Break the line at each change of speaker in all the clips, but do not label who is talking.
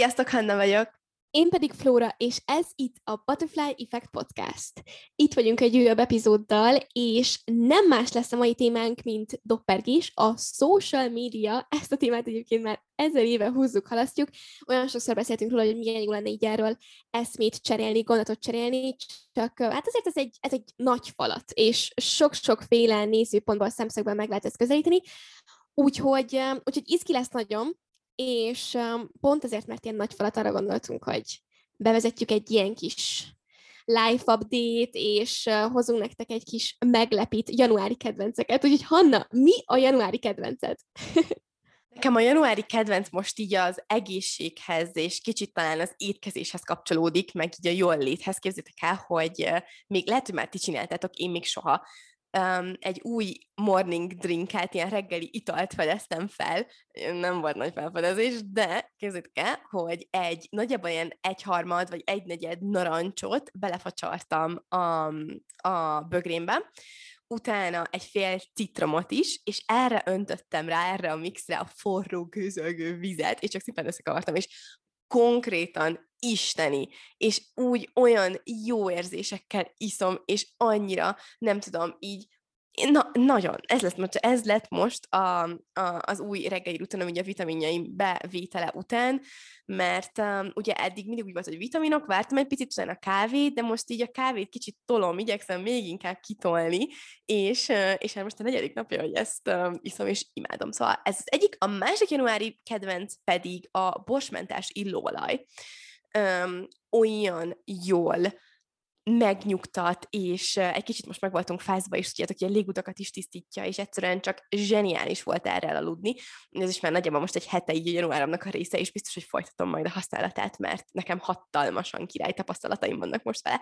Sziasztok, Hanna vagyok!
Én pedig Flóra, és ez itt a Butterfly Effect Podcast. Itt vagyunk egy újabb epizóddal, és nem más lesz a mai témánk, mint doppergés, a social media. Ezt a témát egyébként már ezer éve húzzuk, halasztjuk. Olyan sokszor beszéltünk róla, hogy milyen jó lenne így erről eszmét cserélni, gondolatot cserélni, csak hát azért ez egy, ez egy nagy falat, és sok-sokféle nézőpontból, szemszögből meg lehet ezt közelíteni. Úgyhogy, úgyhogy izgi lesz nagyon, és pont ezért, mert ilyen nagy falat arra gondoltunk, hogy bevezetjük egy ilyen kis live update, és hozunk nektek egy kis meglepít januári kedvenceket. Úgyhogy Hanna, mi a januári kedvenced?
Nekem a januári kedvenc most így az egészséghez, és kicsit talán az étkezéshez kapcsolódik, meg így a jól léthez. Képzétek el, hogy még lehet, hogy már ti csináltátok, én még soha, um, egy új morning drinket, ilyen reggeli italt fedeztem fel, nem volt nagy felfedezés, de képzeljétek el, hogy egy nagyjából ilyen egyharmad vagy egynegyed narancsot belefacsartam a, a bögrénbe, utána egy fél citromot is, és erre öntöttem rá, erre a mixre a forró, gőzölgő vizet, és csak szépen összekavartam, és konkrétan isteni, és úgy olyan jó érzésekkel iszom, és annyira, nem tudom, így Na, nagyon. Ez, lesz, ez lett most a, a, az új reggeli rutin, ugye a vitaminjaim bevétele után, mert um, ugye eddig mindig úgy volt, hogy vitaminok, vártam egy picit utána a kávét, de most így a kávét kicsit tolom, igyekszem még inkább kitolni, és, és hát most a negyedik napja, hogy ezt um, iszom, és imádom. Szóval ez az egyik, a másik januári kedvenc pedig a bosmentás illóolaj. Um, olyan jól megnyugtat, és egy kicsit most meg voltunk fázva, és tudjátok, hogy a légutakat is tisztítja, és egyszerűen csak zseniális volt erre elaludni. Ez is már nagyjából most egy hete így januáromnak a része, és biztos, hogy folytatom majd a használatát, mert nekem hatalmasan király tapasztalataim vannak most vele.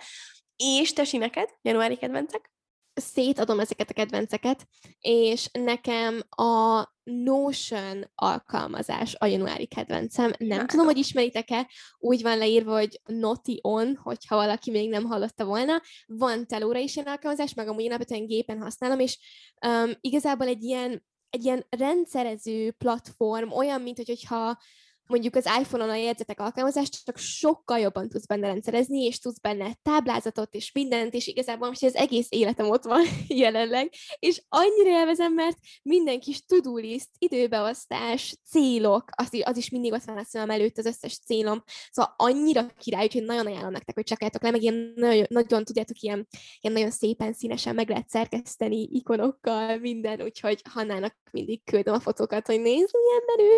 És tesi neked, januári kedvencek?
Szétadom ezeket a kedvenceket, és nekem a Notion alkalmazás a januári kedvencem. Nem tudom, hogy ismeritek-e, úgy van leírva, hogy Noti On, hogyha valaki még nem hallotta volna. Van telóra is ilyen alkalmazás, meg amúgy én gépen használom, és um, igazából egy ilyen, egy ilyen rendszerező platform, olyan, mint hogyha mondjuk az iPhone-on a jegyzetek alkalmazást csak sokkal jobban tudsz benne rendszerezni, és tudsz benne táblázatot és mindent, és igazából most az egész életem ott van jelenleg, és annyira élvezem, mert minden kis to list, időbeosztás, célok, az, az is mindig ott van a szemem előtt, az összes célom, szóval annyira király, úgyhogy nagyon ajánlom nektek, hogy csak le, meg ilyen nagyon, nagyon tudjátok, ilyen, ilyen nagyon szépen színesen meg lehet szerkeszteni ikonokkal, minden, úgyhogy Hannának mindig küldöm a fotókat, hogy nézd, milyen menő.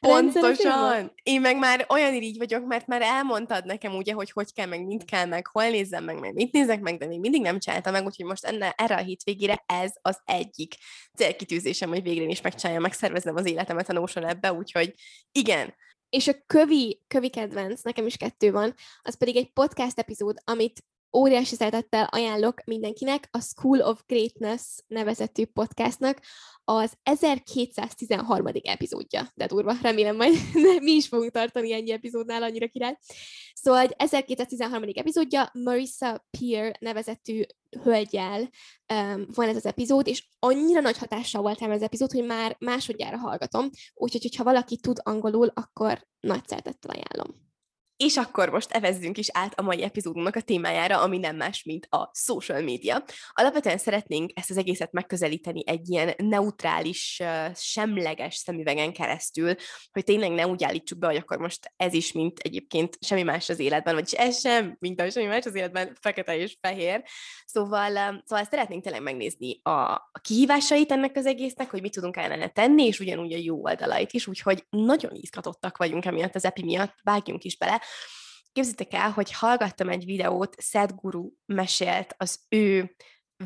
Pontos, Pontosan. Én meg már olyan így vagyok, mert már elmondtad nekem ugye, hogy hogy kell, meg mit kell, meg hol nézzem meg, meg mit nézek meg, de még mindig nem csináltam meg, úgyhogy most enne, erre a hétvégére ez az egyik célkitűzésem, hogy végre is megcsináljam, megszervezem az életemet a Notion ebbe, úgyhogy igen,
és a kövi, kövi kedvenc, nekem is kettő van, az pedig egy podcast epizód, amit óriási szeretettel ajánlok mindenkinek a School of Greatness nevezetű podcastnak az 1213. epizódja, de durva, remélem majd mi is fogunk tartani ennyi epizódnál, annyira király. Szóval egy 1213. epizódja Marissa Peer nevezetű hölgyel um, van ez az epizód, és annyira nagy hatással volt ez az epizód, hogy már másodjára hallgatom, úgyhogy, hogyha valaki tud angolul, akkor nagy szeretettel ajánlom.
És akkor most evezzünk is át a mai epizódunknak a témájára, ami nem más, mint a social media. Alapvetően szeretnénk ezt az egészet megközelíteni egy ilyen neutrális, semleges szemüvegen keresztül, hogy tényleg ne úgy állítsuk be, hogy akkor most ez is, mint egyébként semmi más az életben, vagyis ez sem, mint a semmi más az életben, fekete és fehér. Szóval, szóval szeretnénk tényleg megnézni a, a kihívásait ennek az egésznek, hogy mit tudunk ellene tenni, és ugyanúgy a jó oldalait is, úgyhogy nagyon izgatottak vagyunk emiatt az epi miatt, vágjunk is bele. Képzeljétek el, hogy hallgattam egy videót, Guru mesélt az ő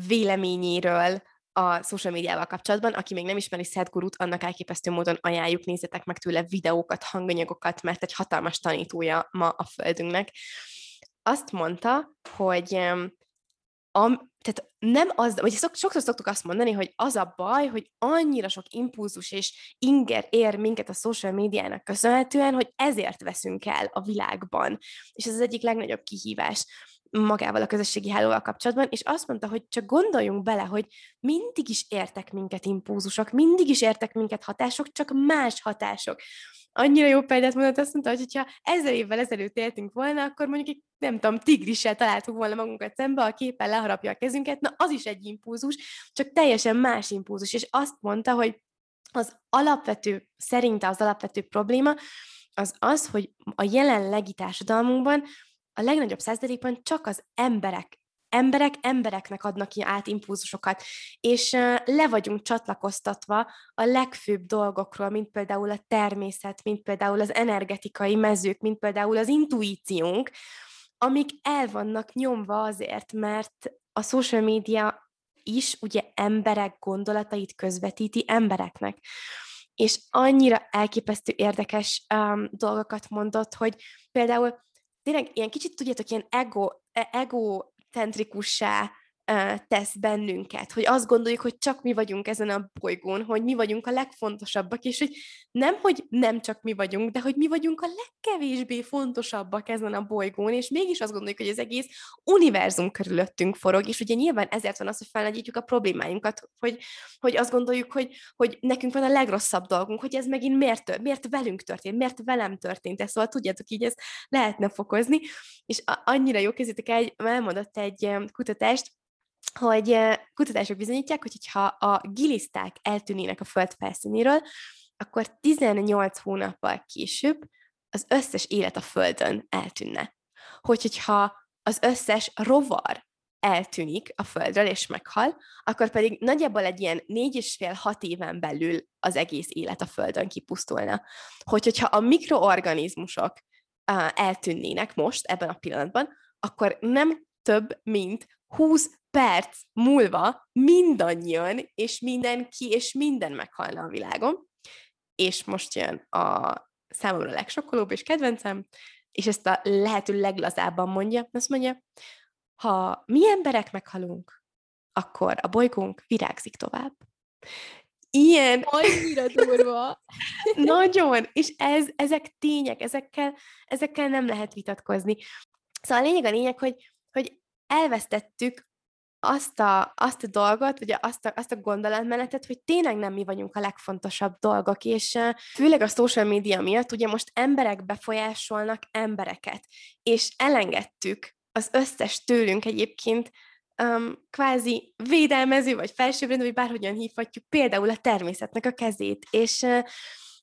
véleményéről a social médiával kapcsolatban. Aki még nem ismeri Gurut, annak elképesztő módon ajánljuk, nézzetek meg tőle videókat, hanganyagokat, mert egy hatalmas tanítója ma a Földünknek. Azt mondta, hogy am, tehát nem az, vagy szok, sokszor szoktuk azt mondani, hogy az a baj, hogy annyira sok impulzus és inger ér minket a social médiának köszönhetően, hogy ezért veszünk el a világban. És ez az egyik legnagyobb kihívás magával a közösségi hálóval kapcsolatban, és azt mondta, hogy csak gondoljunk bele, hogy mindig is értek minket impulzusok, mindig is értek minket hatások, csak más hatások. Annyira jó példát mondott, azt mondta, hogy ha ezer évvel ezelőtt éltünk volna, akkor mondjuk egy, nem tudom, tigrissel találtuk volna magunkat szembe, a képen leharapja a kezünket, na az is egy impulzus, csak teljesen más impulzus. És azt mondta, hogy az alapvető, szerinte az alapvető probléma, az az, hogy a jelenlegi társadalmunkban a legnagyobb százalékban csak az emberek emberek embereknek adnak ki át impulzusokat, és le vagyunk csatlakoztatva a legfőbb dolgokról, mint például a természet, mint például az energetikai mezők, mint például az intuíciónk, amik el vannak nyomva azért, mert a social media is ugye emberek gondolatait közvetíti embereknek. És annyira elképesztő érdekes um, dolgokat mondott, hogy például tényleg ilyen kicsit, tudjátok, ilyen ego, e, ego centrikussá tesz bennünket, hogy azt gondoljuk, hogy csak mi vagyunk ezen a bolygón, hogy mi vagyunk a legfontosabbak, és hogy nem, hogy nem csak mi vagyunk, de hogy mi vagyunk a legkevésbé fontosabbak ezen a bolygón, és mégis azt gondoljuk, hogy az egész univerzum körülöttünk forog, és ugye nyilván ezért van az, hogy felnagyítjuk a problémáinkat, hogy, hogy azt gondoljuk, hogy, hogy nekünk van a legrosszabb dolgunk, hogy ez megint miért, tört, miért velünk történt, miért velem történt, ez szóval tudjátok, így ezt lehetne fokozni, és annyira jó kezítek el, elmondott egy kutatást, hogy kutatások bizonyítják, hogy ha a giliszták eltűnének a föld felszínéről, akkor 18 hónappal később az összes élet a földön eltűnne. Hogy, hogyha az összes rovar eltűnik a földről és meghal, akkor pedig nagyjából egy ilyen négy és fél hat éven belül az egész élet a földön kipusztulna. Hogy, hogyha a mikroorganizmusok eltűnnének most, ebben a pillanatban, akkor nem több, mint 20 perc múlva mindannyian, és mindenki, és minden meghalna a világon. És most jön a számomra legsokkolóbb és kedvencem, és ezt a lehető leglazábban mondja, azt mondja, ha mi emberek meghalunk, akkor a bolygónk virágzik tovább. Ilyen...
Annyira durva.
Nagyon, és ez, ezek tények, ezekkel, ezekkel nem lehet vitatkozni. Szóval a lényeg a lényeg, hogy, hogy elvesztettük azt a, azt a dolgot, ugye azt a, azt a gondolatmenetet, hogy tényleg nem mi vagyunk a legfontosabb dolgok, és főleg a social media miatt ugye most emberek befolyásolnak embereket, és elengedtük az összes tőlünk egyébként um, kvázi védelmező, vagy felsőbbrendű, vagy bárhogyan hívhatjuk, például a természetnek a kezét, és,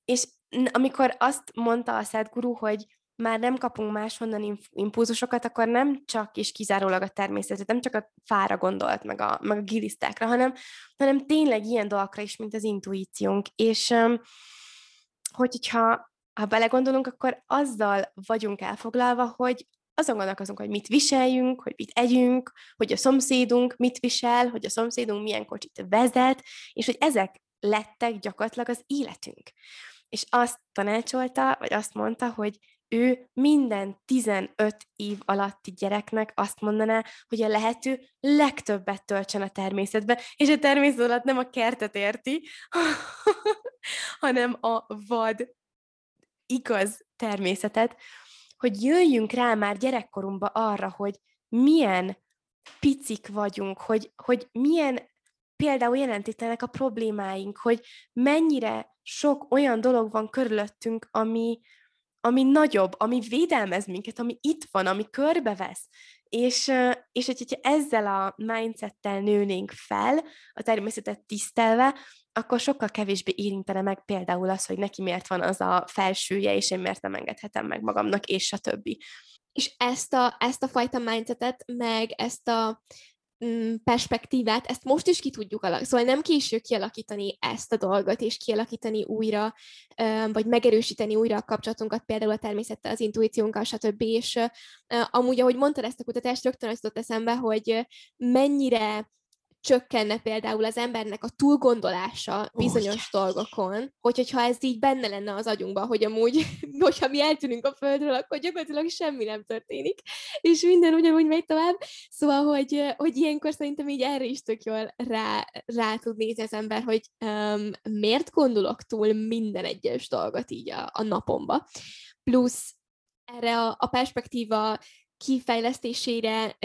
és amikor azt mondta a Szedguru, hogy már nem kapunk máshonnan impulzusokat, akkor nem csak és kizárólag a természetet, nem csak a fára gondolt, meg a, meg a gilisztákra, hanem, hanem tényleg ilyen dolgokra is, mint az intuíciónk. És hogy, hogyha ha belegondolunk, akkor azzal vagyunk elfoglalva, hogy azon gondolkozunk, hogy mit viseljünk, hogy mit együnk, hogy a szomszédunk mit visel, hogy a szomszédunk milyen kocsit vezet, és hogy ezek lettek gyakorlatilag az életünk. És azt tanácsolta, vagy azt mondta, hogy ő minden 15 év alatti gyereknek azt mondaná, hogy a lehető legtöbbet töltsön a természetbe, és a természet alatt nem a kertet érti, hanem a vad, igaz természetet, hogy jöjjünk rá már gyerekkorunkba arra, hogy milyen picik vagyunk, hogy, hogy milyen például jelentítenek a problémáink, hogy mennyire sok olyan dolog van körülöttünk, ami, ami nagyobb, ami védelmez minket, ami itt van, ami körbevesz. És, és hogyha ezzel a mindsettel nőnénk fel, a természetet tisztelve, akkor sokkal kevésbé érintene meg például az, hogy neki miért van az a felsője, és én miért nem engedhetem meg magamnak, és a többi.
És ezt a, ezt a fajta mindsetet, meg ezt a perspektívát, ezt most is ki tudjuk alakítani, szóval nem késő kialakítani ezt a dolgot, és kialakítani újra, vagy megerősíteni újra a kapcsolatunkat, például a természettel, az intuíciónkkal, stb. És amúgy, ahogy mondtad ezt a kutatást, rögtön azt jutott eszembe, hogy mennyire csökkenne például az embernek a túlgondolása bizonyos oh, dolgokon, hogy, hogyha ez így benne lenne az agyunkban, hogy amúgy, hogyha mi eltűnünk a földről, akkor gyakorlatilag semmi nem történik, és minden ugyanúgy megy tovább. Szóval, hogy, hogy ilyenkor szerintem így erre is tök jól rá, rá tud nézni az ember, hogy um, miért gondolok túl minden egyes dolgot így a, a napomba. Plusz erre a, a perspektíva kifejlesztésére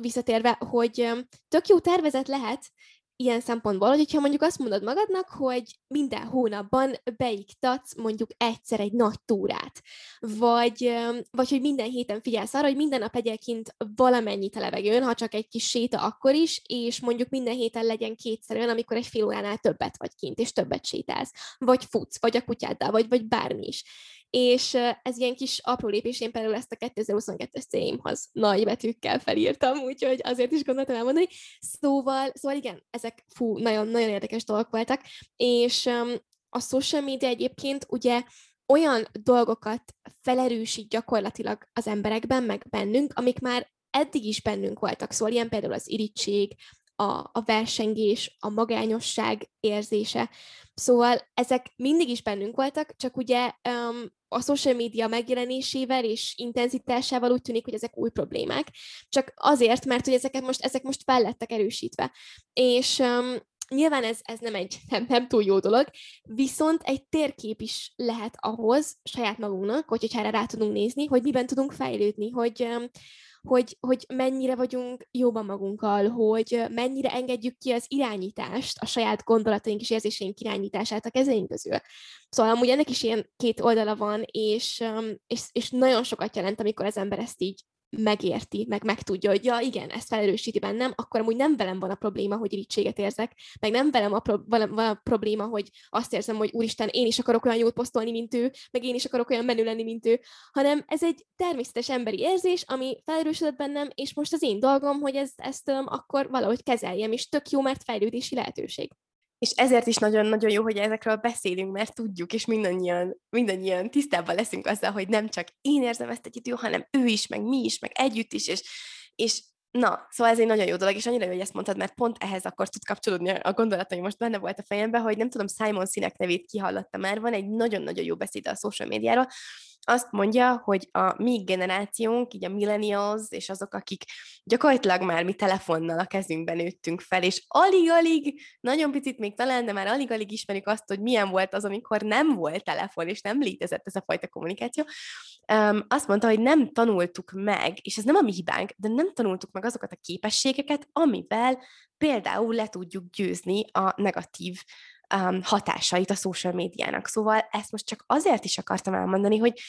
visszatérve, hogy tök jó tervezet lehet, ilyen szempontból, hogyha mondjuk azt mondod magadnak, hogy minden hónapban beiktatsz mondjuk egyszer egy nagy túrát, vagy, vagy hogy minden héten figyelsz arra, hogy minden nap legyél kint valamennyit a levegőn, ha csak egy kis séta akkor is, és mondjuk minden héten legyen kétszer olyan, amikor egy fél óránál többet vagy kint, és többet sétálsz, vagy futsz, vagy a kutyáddal, vagy, vagy bármi is és ez ilyen kis apró lépés, én például ezt a 2022-es céimhoz nagy betűkkel felírtam, úgyhogy azért is gondoltam elmondani. Szóval, szóval igen, ezek fú, nagyon-nagyon érdekes dolgok voltak, és a social media egyébként ugye olyan dolgokat felerősít gyakorlatilag az emberekben, meg bennünk, amik már eddig is bennünk voltak. Szóval ilyen például az irítség, a, a versengés, a magányosság érzése. Szóval ezek mindig is bennünk voltak, csak ugye um, a social media megjelenésével és intenzitásával úgy tűnik, hogy ezek új problémák. Csak azért, mert hogy ezeket most, ezek most fel lettek erősítve. És um, nyilván ez, ez nem egy nem, nem túl jó dolog, viszont egy térkép is lehet ahhoz saját magunknak, hogy, hogyha erre rá tudunk nézni, hogy miben tudunk fejlődni, hogy, hogy, hogy mennyire vagyunk jóban magunkkal, hogy mennyire engedjük ki az irányítást, a saját gondolataink és érzéseink irányítását a kezeink közül. Szóval amúgy ennek is ilyen két oldala van, és, és, és nagyon sokat jelent, amikor az ember ezt így megérti, meg megtudja, hogy ja, igen, ezt felerősíti bennem, akkor amúgy nem velem van a probléma, hogy irítséget érzek, meg nem velem a pro- van a probléma, hogy azt érzem, hogy úristen, én is akarok olyan jót posztolni, mint ő, meg én is akarok olyan menő lenni, mint ő, hanem ez egy természetes emberi érzés, ami felerősödött bennem, és most az én dolgom, hogy ezt, ezt um, akkor valahogy kezeljem, és tök jó, mert fejlődési lehetőség.
És ezért is nagyon-nagyon jó, hogy ezekről beszélünk, mert tudjuk, és mindannyian, mindannyian tisztában leszünk azzal, hogy nem csak én érzem ezt egy idő, hanem ő is, meg mi is, meg együtt is, és, és Na, szóval ez egy nagyon jó dolog, és annyira jó, hogy ezt mondtad, mert pont ehhez akkor tud kapcsolódni a gondolataim, most benne volt a fejemben, hogy nem tudom, Simon Sinek nevét kihallottam már, van egy nagyon-nagyon jó beszéd a social médiáról, azt mondja, hogy a mi generációnk, így a millennials, és azok, akik gyakorlatilag már mi telefonnal a kezünkben nőttünk fel, és alig-alig, nagyon picit még talán, de már alig-alig ismerjük azt, hogy milyen volt az, amikor nem volt telefon, és nem létezett ez a fajta kommunikáció, um, azt mondta, hogy nem tanultuk meg, és ez nem a mi hibánk, de nem tanultuk meg azokat a képességeket, amivel például le tudjuk győzni a negatív um, hatásait a social médiának. Szóval ezt most csak azért is akartam elmondani, hogy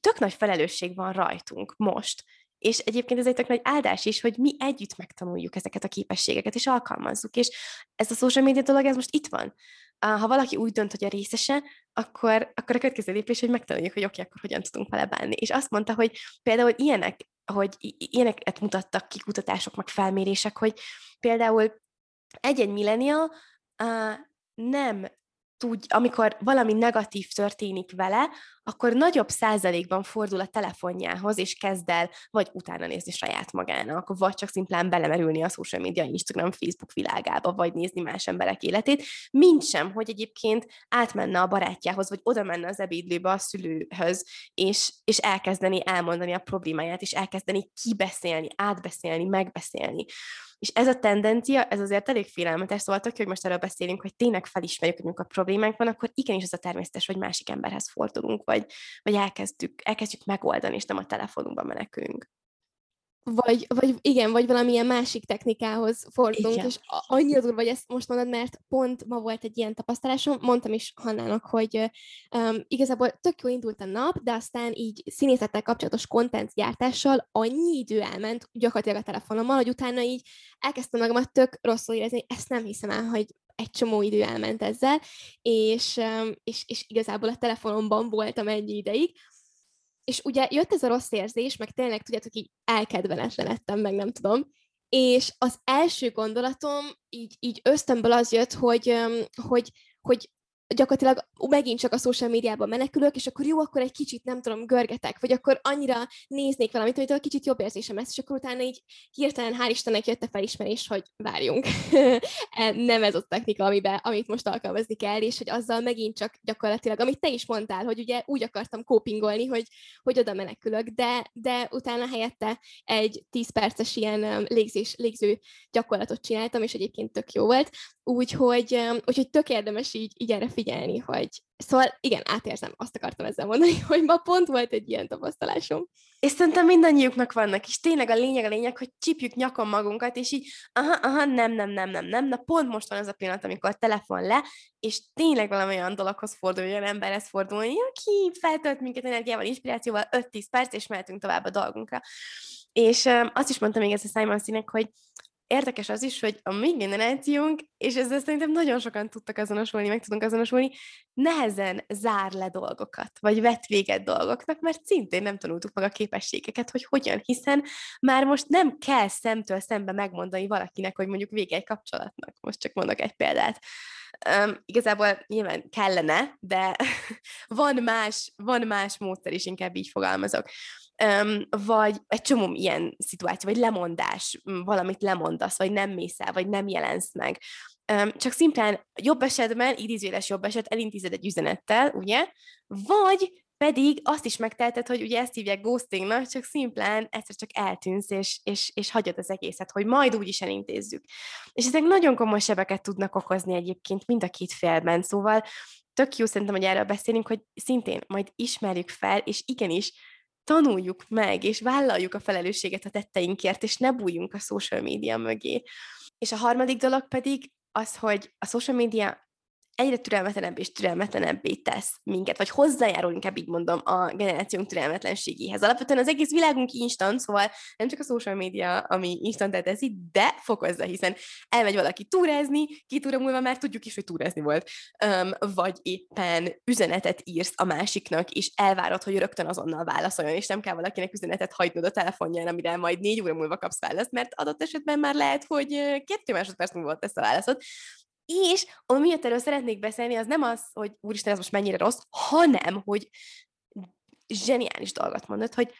tök nagy felelősség van rajtunk most, és egyébként ez egy tök nagy áldás is, hogy mi együtt megtanuljuk ezeket a képességeket, és alkalmazzuk. És ez a social media dolog, ez most itt van. Ha valaki úgy dönt, hogy a részese, akkor, akkor a következő lépés, hogy megtanuljuk, hogy oké, okay, akkor hogyan tudunk vele bánni. És azt mondta, hogy például ilyenek, hogy ilyeneket mutattak ki kutatások, meg felmérések, hogy például egy-egy millennial nem tud, amikor valami negatív történik vele, akkor nagyobb százalékban fordul a telefonjához, és kezd el vagy utána nézni saját magának, vagy csak szimplán belemerülni a social media, Instagram, Facebook világába, vagy nézni más emberek életét, mint sem, hogy egyébként átmenne a barátjához, vagy oda menne az ebédlőbe a szülőhöz, és, és elkezdeni elmondani a problémáját, és elkezdeni kibeszélni, átbeszélni, megbeszélni. És ez a tendencia, ez azért elég félelmetes, szóval tök, hogy most erről beszélünk, hogy tényleg felismerjük, hogy a problémánk van, akkor igenis az a természetes, hogy másik emberhez fordulunk, vagy, vagy elkezdjük, elkezdjük megoldani, és nem a telefonunkban menekülünk.
Vagy, vagy igen, vagy valamilyen másik technikához fordulunk, igen. és annyira durva, hogy ezt most mondod, mert pont ma volt egy ilyen tapasztalásom, mondtam is Hannának, hogy um, igazából tök jó indult a nap, de aztán így színészettel kapcsolatos content gyártással annyi idő elment gyakorlatilag a telefonommal, hogy utána így elkezdtem magamat tök rosszul érezni, ezt nem hiszem el, hogy egy csomó idő elment ezzel, és, és, és igazából a telefonomban voltam ennyi ideig, és ugye jött ez a rossz érzés, meg tényleg tudjátok, így elkedveletlen lettem, meg nem tudom, és az első gondolatom így, így ösztönből az jött, hogy, hogy, hogy gyakorlatilag megint csak a social médiában menekülök, és akkor jó, akkor egy kicsit, nem tudom, görgetek, vagy akkor annyira néznék valamit, hogy kicsit jobb érzésem lesz, és akkor utána így hirtelen, hál' Istennek jött a felismerés, hogy várjunk. E, nem ez a technika, amiben, amit most alkalmazni kell, és hogy azzal megint csak gyakorlatilag, amit te is mondtál, hogy ugye úgy akartam kópingolni, hogy, hogy oda menekülök, de, de utána helyette egy 10 perces ilyen légzés, légző gyakorlatot csináltam, és egyébként tök jó volt. Úgyhogy, úgyhogy tök érdemes így, így erre figyelni, figyelni, hogy Szóval igen, átérzem, azt akartam ezzel mondani, hogy ma pont volt egy ilyen tapasztalásom.
És szerintem mindannyiuknak vannak, és tényleg a lényeg a lényeg, hogy csípjük nyakon magunkat, és így, aha, aha, nem, nem, nem, nem, nem, na pont most van az a pillanat, amikor a telefon le, és tényleg valamilyen dologhoz fordul, olyan emberhez fordulni, aki feltölt minket energiával, inspirációval 5-10 perc, és mehetünk tovább a dolgunkra. És um, azt is mondtam még ez a Simon Sinek, hogy érdekes az is, hogy a mi generációnk, és ezzel szerintem nagyon sokan tudtak azonosulni, meg tudunk azonosulni, nehezen zár le dolgokat, vagy vet véget dolgoknak, mert szintén nem tanultuk meg a képességeket, hogy hogyan, hiszen már most nem kell szemtől szembe megmondani valakinek, hogy mondjuk vége egy kapcsolatnak. Most csak mondok egy példát. Um, igazából nyilván kellene, de van más, van más módszer is, inkább így fogalmazok vagy egy csomó ilyen szituáció, vagy lemondás, valamit lemondasz, vagy nem mész el, vagy nem jelensz meg. Csak szimplán jobb esetben, idézőjeles jobb eset, elintézed egy üzenettel, ugye? Vagy pedig azt is megteheted, hogy ugye ezt hívják ghostingnak, csak szimplán egyszer csak eltűnsz, és, és, és hagyod az egészet, hogy majd úgy is elintézzük. És ezek nagyon komoly sebeket tudnak okozni egyébként mind a két félben, szóval tök jó szerintem, hogy erről beszélünk, hogy szintén majd ismerjük fel, és igenis tanuljuk meg, és vállaljuk a felelősséget a tetteinkért, és ne bújjunk a social media mögé. És a harmadik dolog pedig az, hogy a social media egyre türelmetlenebb és türelmetlenebbé tesz minket, vagy hozzájárul, inkább így mondom, a generációnk türelmetlenségéhez. Alapvetően az egész világunk instant, szóval nem csak a social media, ami instant teszi, de fokozza, hiszen elmegy valaki túrázni, két óra múlva már tudjuk is, hogy túrázni volt. Um, vagy éppen üzenetet írsz a másiknak, és elvárod, hogy rögtön azonnal válaszoljon, és nem kell valakinek üzenetet hagynod a telefonján, amire majd négy óra múlva kapsz választ, mert adott esetben már lehet, hogy kettő másodperc múlva tesz a válaszod. És ami miatt erről szeretnék beszélni, az nem az, hogy úristen, ez most mennyire rossz, hanem, hogy zseniális dolgot mondott, hogy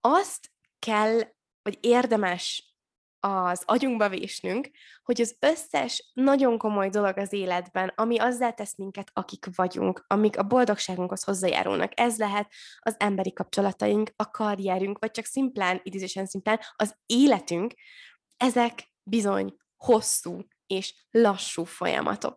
azt kell, vagy érdemes az agyunkba vésnünk, hogy az összes nagyon komoly dolog az életben, ami azzá tesz minket, akik vagyunk, amik a boldogságunkhoz hozzájárulnak. Ez lehet az emberi kapcsolataink, a karrierünk, vagy csak szimplán, idézésen szimplán az életünk, ezek bizony hosszú, és lassú folyamatok,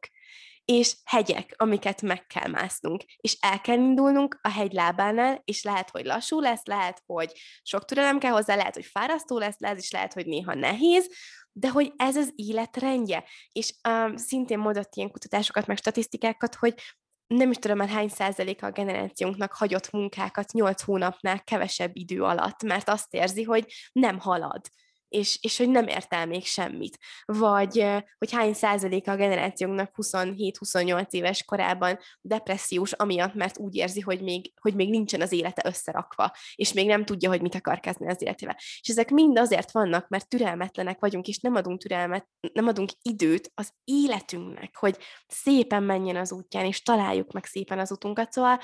és hegyek, amiket meg kell másznunk, és el kell indulnunk a hegy lábánál, és lehet, hogy lassú lesz, lehet, hogy sok türelem kell hozzá, lehet, hogy fárasztó lesz, lehet, és lehet, hogy néha nehéz, de hogy ez az élet rendje. És um, szintén mondott ilyen kutatásokat, meg statisztikákat, hogy nem is tudom már hány százaléka a generációnknak hagyott munkákat nyolc hónapnál kevesebb idő alatt, mert azt érzi, hogy nem halad és, és hogy nem ért el még semmit. Vagy hogy hány százaléka a generációnknak 27-28 éves korában depressziós, amiatt, mert úgy érzi, hogy még, hogy még nincsen az élete összerakva, és még nem tudja, hogy mit akar kezdeni az életével. És ezek mind azért vannak, mert türelmetlenek vagyunk, és nem adunk türelmet, nem adunk időt az életünknek, hogy szépen menjen az útján, és találjuk meg szépen az utunkat. Szóval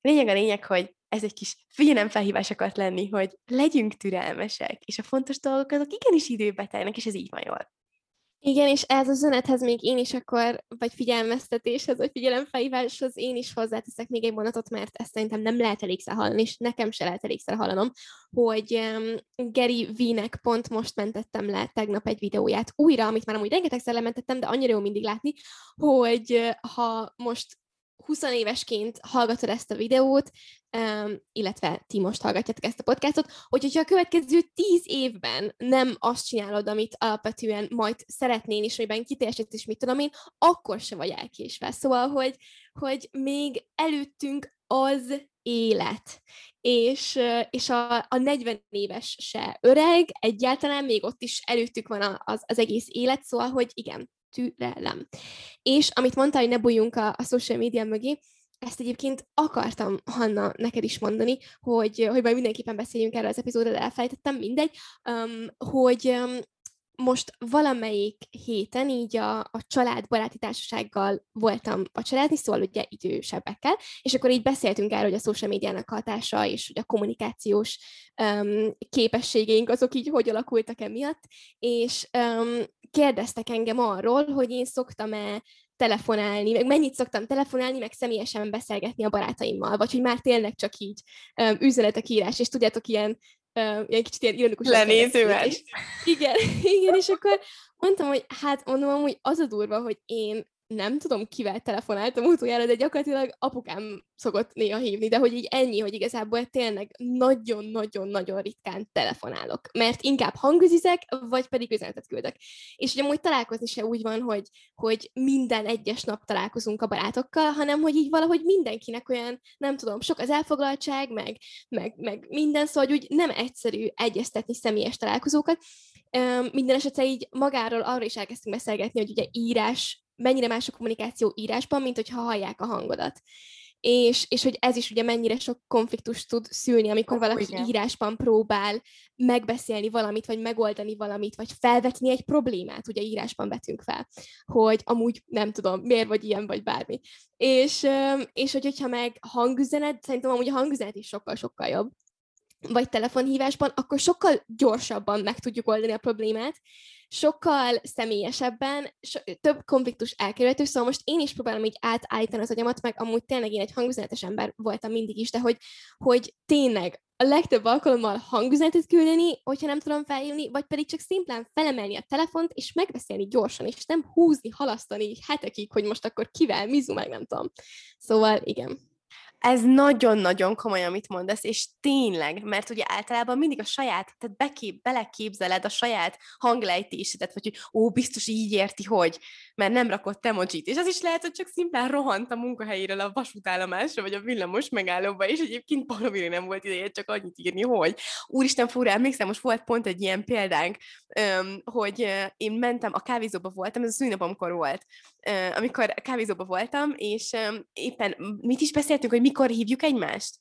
lényeg a lényeg, hogy ez egy kis figyelemfelhívás akart lenni, hogy legyünk türelmesek, és a fontos dolgok azok igenis időbe telnek, és ez így van jól.
Igen, és ez a üzenethez még én is akkor, vagy figyelmeztetéshez, vagy figyelemfelhíváshoz én is hozzáteszek még egy mondatot, mert ezt szerintem nem lehet elégszer hallani, és nekem se lehet elégszer hallanom, hogy um, Gary V-nek pont most mentettem le tegnap egy videóját újra, amit már amúgy rengetegszer lementettem, de annyira jó mindig látni, hogy ha most 20 évesként hallgatod ezt a videót, um, illetve ti most hallgatjátok ezt a podcastot, hogy hogyha a következő 10 évben nem azt csinálod, amit alapvetően majd szeretnél, és amiben kitélesítsz, és mit tudom én, akkor se vagy elkésve. Szóval, hogy, hogy még előttünk az élet. És, és a, a 40 éves se öreg, egyáltalán még ott is előttük van az, az egész élet, szóval, hogy igen, türelem. És amit mondtál, hogy ne bújjunk a, a social media mögé, ezt egyébként akartam, Hanna, neked is mondani, hogy, hogy majd mindenképpen beszéljünk erről az epizódról, de elfelejtettem, mindegy, um, hogy um, most valamelyik héten így a, a családbaráti társasággal voltam vacsorázni, szóval ugye idősebbekkel, és akkor így beszéltünk erről, hogy a social médiának hatása, és hogy a kommunikációs um, képességeink azok így hogy alakultak emiatt, és um, kérdeztek engem arról, hogy én szoktam-e telefonálni, meg mennyit szoktam telefonálni, meg személyesen beszélgetni a barátaimmal, vagy hogy már tényleg csak így um, üzenetek írás, és tudjátok, ilyen, um, ilyen kicsit ilyen ironikus.
Lenézőes.
Igen, igen, és akkor mondtam, hogy hát mondom, hogy az a durva, hogy én nem tudom, kivel telefonáltam utoljára, de gyakorlatilag apukám szokott néha hívni, de hogy így ennyi, hogy igazából tényleg nagyon-nagyon-nagyon ritkán telefonálok, mert inkább hangüzizek, vagy pedig üzenetet küldök. És ugye amúgy találkozni se úgy van, hogy, hogy minden egyes nap találkozunk a barátokkal, hanem hogy így valahogy mindenkinek olyan, nem tudom, sok az elfoglaltság, meg, meg, meg minden, szóval hogy úgy nem egyszerű egyeztetni személyes találkozókat. Minden esetre így magáról arról is elkezdtünk beszélgetni, hogy ugye írás mennyire más a kommunikáció írásban, mint hogyha hallják a hangodat. És, és hogy ez is ugye mennyire sok konfliktus tud szülni, amikor oh, valaki igen. írásban próbál megbeszélni valamit, vagy megoldani valamit, vagy felvetni egy problémát, ugye írásban vetünk fel, hogy amúgy nem tudom, miért vagy ilyen, vagy bármi. És, és hogy, hogyha meg hangüzenet, szerintem amúgy a hangüzenet is sokkal-sokkal jobb, vagy telefonhívásban, akkor sokkal gyorsabban meg tudjuk oldani a problémát, sokkal személyesebben, so, több konfliktus elkerülhető, szóval most én is próbálom így átállítani az agyamat, meg amúgy tényleg én egy hangüzenetes ember voltam mindig is, de hogy, hogy tényleg a legtöbb alkalommal hangüzenetet küldeni, hogyha nem tudom felhívni, vagy pedig csak szimplán felemelni a telefont, és megbeszélni gyorsan, és nem húzni, halasztani hetekig, hogy most akkor kivel, mizu, meg nem tudom. Szóval igen
ez nagyon-nagyon komoly, amit mondasz, és tényleg, mert ugye általában mindig a saját, tehát bekép, beleképzeled a saját hanglejtésedet, vagy hogy ó, biztos így érti, hogy, mert nem rakott emojit, és az is lehet, hogy csak szimplán rohant a munkahelyéről a vasútállomásra, vagy a villamos megállóba, és egyébként valamire nem volt ideje csak annyit írni, hogy úristen fura, emlékszem, most volt pont egy ilyen példánk, hogy én mentem, a kávézóba voltam, ez a szűnapomkor volt, amikor kávézóba voltam, és éppen mit is beszéltünk, hogy mikor hívjuk egymást?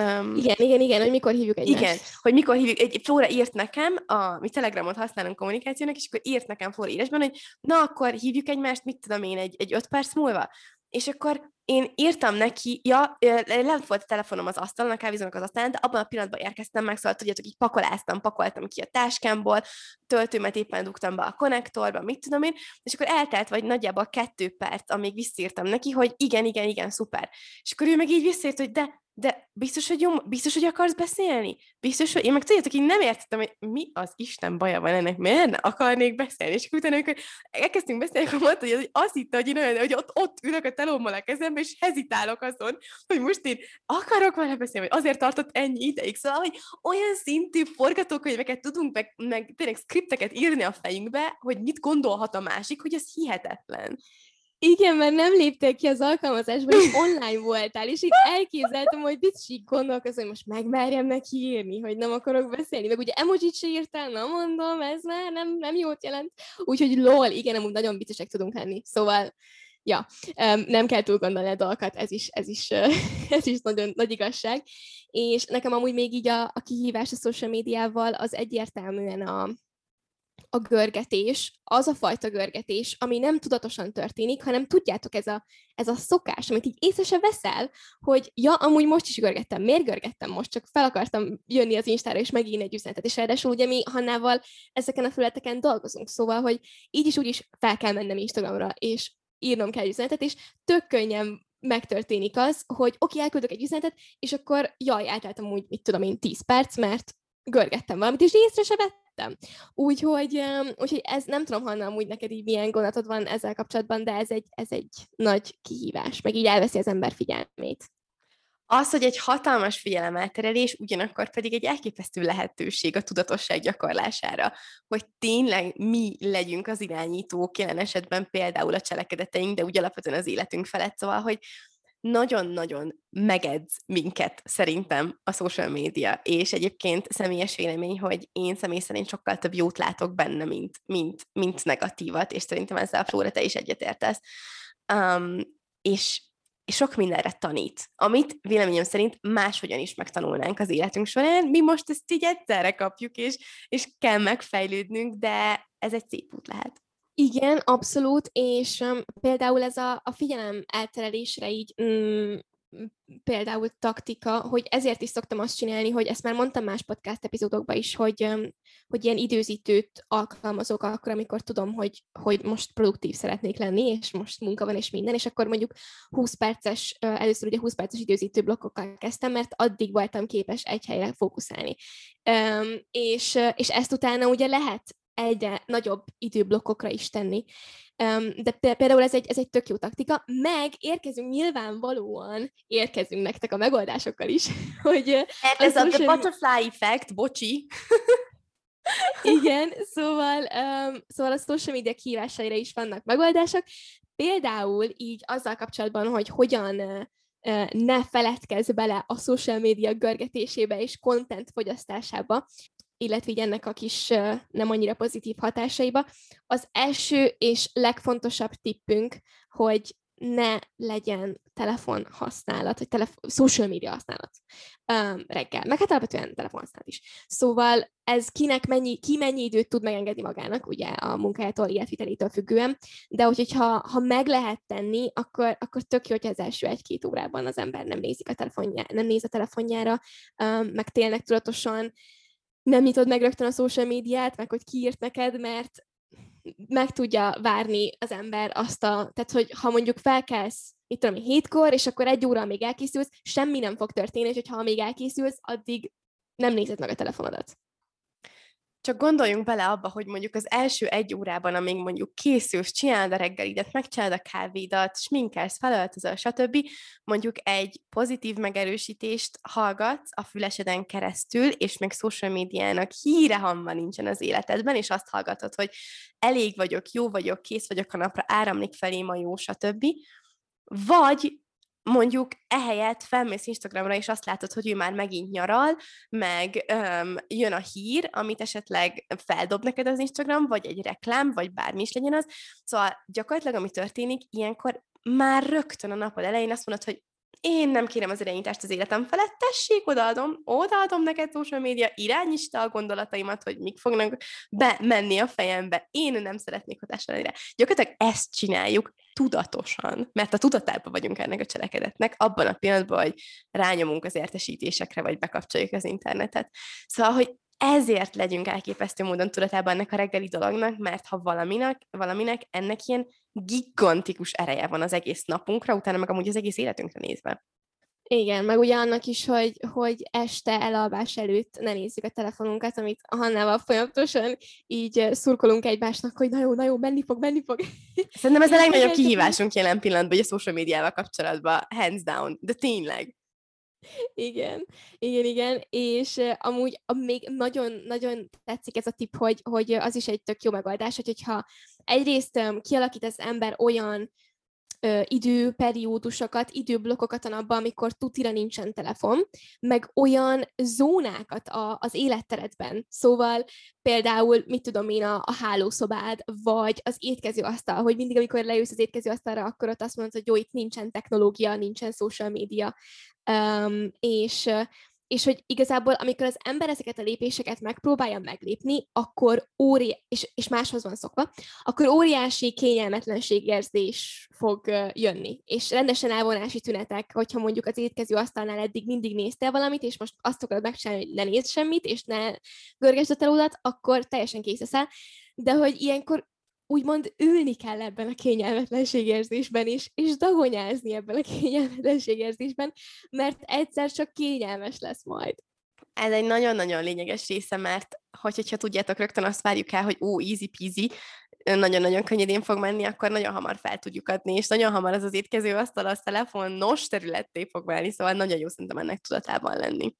Um, igen, igen, igen, hogy mikor hívjuk egymást.
Igen, hogy mikor hívjuk. Egy, Flóra írt nekem, a, mi Telegramot használunk kommunikációnak, és akkor írt nekem Flóra írásban, hogy na, akkor hívjuk egymást, mit tudom én, egy, egy öt perc múlva. És akkor én írtam neki, ja, lent volt a telefonom az asztalon, a kávézónak az asztalon, de abban a pillanatban érkeztem meg, szóval tudjátok, így pakoláztam, pakoltam ki a táskámból, töltőmet éppen dugtam be a konnektorba, mit tudom én, és akkor eltelt vagy nagyjából kettő perc, amíg visszírtam neki, hogy igen, igen, igen, szuper. És akkor ő meg így visszírt, hogy de de biztos, hogy jó, biztos, hogy akarsz beszélni? Biztos, hogy én meg tudjátok, én nem értettem, hogy mi az Isten baja van ennek, miért ne akarnék beszélni? És utána, amikor elkezdtünk beszélni, akkor mondta, hogy azt hitte, hogy én olyan, hogy ott, ott ülök a telómmal a kezembe, és hezitálok azon, hogy most én akarok vele beszélni, vagy azért tartott ennyi ideig. Szóval, hogy olyan szintű forgatókönyveket tudunk, meg, meg tényleg skripteket írni a fejünkbe, hogy mit gondolhat a másik, hogy ez hihetetlen.
Igen, mert nem léptél ki az alkalmazásból, és online voltál, és itt elképzeltem, hogy így gondolkozom, hogy most megmerjem neki írni, hogy nem akarok beszélni. Meg ugye emojit se írtál, na mondom, ez már nem, nem jót jelent. Úgyhogy lol, igen, amúgy nagyon viccesek tudunk lenni. Szóval, ja, nem kell túl gondolni a dolgokat, ez is, ez is, ez is nagyon nagy igazság. És nekem amúgy még így a, a kihívás a social médiával az egyértelműen a, a görgetés, az a fajta görgetés, ami nem tudatosan történik, hanem tudjátok, ez a, ez a szokás, amit így észre se veszel, hogy ja, amúgy most is görgettem. Miért görgettem most? Csak fel akartam jönni az Instára és megírni egy üzenetet, és ráadásul ugye mi Hannával ezeken a felületeken dolgozunk, szóval, hogy így is úgy is fel kell mennem Instagramra, és írnom kell egy üzenetet, és tök könnyen megtörténik az, hogy oké, elküldök egy üzenetet, és akkor jaj, elteltem úgy, mit tudom én, 10 perc, mert görgettem valamit, és észre se vettem. Úgyhogy, úgyhogy ez nem tudom, Hanna, amúgy neked így milyen gondolatod van ezzel kapcsolatban, de ez egy, ez egy nagy kihívás, meg így elveszi az ember figyelmét.
Az, hogy egy hatalmas figyelemelterelés, ugyanakkor pedig egy elképesztő lehetőség a tudatosság gyakorlására, hogy tényleg mi legyünk az irányítók, jelen esetben például a cselekedeteink, de úgy alapvetően az életünk felett, szóval, hogy nagyon-nagyon megedz minket szerintem a social média, és egyébként személyes vélemény, hogy én személy szerint sokkal több jót látok benne, mint, mint, mint negatívat, és szerintem ezzel a Flóra te is egyetértesz. Um, és, és sok mindenre tanít, amit véleményem szerint máshogyan is megtanulnánk az életünk során. Mi most ezt így egyszerre kapjuk, és, és kell megfejlődnünk, de ez egy szép út lehet.
Igen, abszolút, és um, például ez a, a figyelem elterelésre így mm, például taktika, hogy ezért is szoktam azt csinálni, hogy ezt már mondtam más podcast epizódokban is, hogy, hogy ilyen időzítőt alkalmazok akkor, amikor tudom, hogy, hogy most produktív szeretnék lenni, és most munka van, és minden, és akkor mondjuk 20 perces, először ugye 20 perces időzítő blokkokkal kezdtem, mert addig voltam képes egy helyre fókuszálni. És, és ezt utána ugye lehet egyre nagyobb időblokkokra is tenni. De például ez egy, ez egy tök jó taktika, meg érkezünk nyilvánvalóan, érkezünk nektek a megoldásokkal is, hogy...
Hát ez a, social... butterfly effect, bocsi.
Igen, szóval, um, szóval a social media kihívásaira is vannak megoldások. Például így azzal kapcsolatban, hogy hogyan uh, ne feledkezz bele a social media görgetésébe és content fogyasztásába, illetve így ennek a kis nem annyira pozitív hatásaiba. Az első és legfontosabb tippünk, hogy ne legyen telefon használat, vagy telefon, social media használat um, reggel, meg hát alapvetően telefon használat is. Szóval ez kinek mennyi, ki mennyi időt tud megengedni magának, ugye a munkájától, életvitelétől függően, de hogyha ha meg lehet tenni, akkor, akkor tök jó, hogy az első egy-két órában az ember nem nézik a telefonjára, nem néz a telefonjára, um, meg tényleg tudatosan nem nyitod meg rögtön a social médiát, meg hogy kiírt neked, mert meg tudja várni az ember azt a, tehát hogy ha mondjuk felkelsz, itt tudom, hétkor, és akkor egy óra még elkészülsz, semmi nem fog történni, és hogyha még elkészülsz, addig nem nézed meg a telefonodat.
Csak gondoljunk bele abba, hogy mondjuk az első egy órában, amíg mondjuk készülsz, csinálod a reggelidet, megcsinálod a kávédat, sminkelsz, felöltözöl, stb. Mondjuk egy pozitív megerősítést hallgatsz a füleseden keresztül, és még social médiának híre hamma nincsen az életedben, és azt hallgatod, hogy elég vagyok, jó vagyok, kész vagyok a napra, áramlik felém a jó, stb. Vagy mondjuk ehelyett felmész Instagramra, és azt látod, hogy ő már megint nyaral, meg öm, jön a hír, amit esetleg feldob neked az Instagram, vagy egy reklám, vagy bármi is legyen az. Szóval gyakorlatilag, ami történik, ilyenkor már rögtön a napod elején azt mondod, hogy én nem kérem az irányítást az életem felett, tessék, odaadom, odaadom neked social média, irányítsd a gondolataimat, hogy mik fognak bemenni a fejembe. Én nem szeretnék hatással lenni Gyakorlatilag ezt csináljuk tudatosan, mert a tudatában vagyunk ennek a cselekedetnek, abban a pillanatban, hogy rányomunk az értesítésekre, vagy bekapcsoljuk az internetet. Szóval, hogy ezért legyünk elképesztő módon tudatában ennek a reggeli dolognak, mert ha valaminek, valaminek ennek ilyen gigantikus ereje van az egész napunkra, utána meg amúgy az egész életünkre nézve.
Igen, meg ugye annak is, hogy, hogy este elalvás előtt ne nézzük a telefonunkat, amit a Hannával folyamatosan így szurkolunk egymásnak, hogy na jó, na jó, menni fog, menni fog.
Szerintem ez a legnagyobb kihívásunk jelen pillanatban, hogy a social médiával kapcsolatban, hands down, de tényleg.
Igen, igen, igen, és amúgy még nagyon-nagyon tetszik ez a tip, hogy, hogy az is egy tök jó megoldás, hogy, hogyha egyrészt kialakít az ember olyan időperiódusokat, időblokkokat a napban, amikor tutira nincsen telefon, meg olyan zónákat a, az életteredben. Szóval például, mit tudom én, a, a hálószobád, vagy az étkező asztal, hogy mindig, amikor leülsz az étkező asztalra, akkor ott azt mondod, hogy jó, itt nincsen technológia, nincsen social média, um, és és hogy igazából, amikor az ember ezeket a lépéseket megpróbálja meglépni, akkor óri és, és máshoz van szokva, akkor óriási kényelmetlenségérzés fog jönni. És rendesen elvonási tünetek, hogyha mondjuk az étkező asztalnál eddig mindig néztél valamit, és most azt akarod megcsinálni, hogy ne nézd semmit, és ne görgesd a telódat, akkor teljesen kész leszel. De hogy ilyenkor úgymond ülni kell ebben a kényelmetlenségérzésben is, és dagonyázni ebben a kényelmetlenségérzésben, mert egyszer csak kényelmes lesz majd.
Ez egy nagyon-nagyon lényeges része, mert hogy, hogyha tudjátok, rögtön azt várjuk el, hogy ó, easy peasy, nagyon-nagyon könnyedén fog menni, akkor nagyon hamar fel tudjuk adni, és nagyon hamar az az étkező asztal, az telefonos területté fog válni, szóval nagyon jó szerintem ennek tudatában lenni.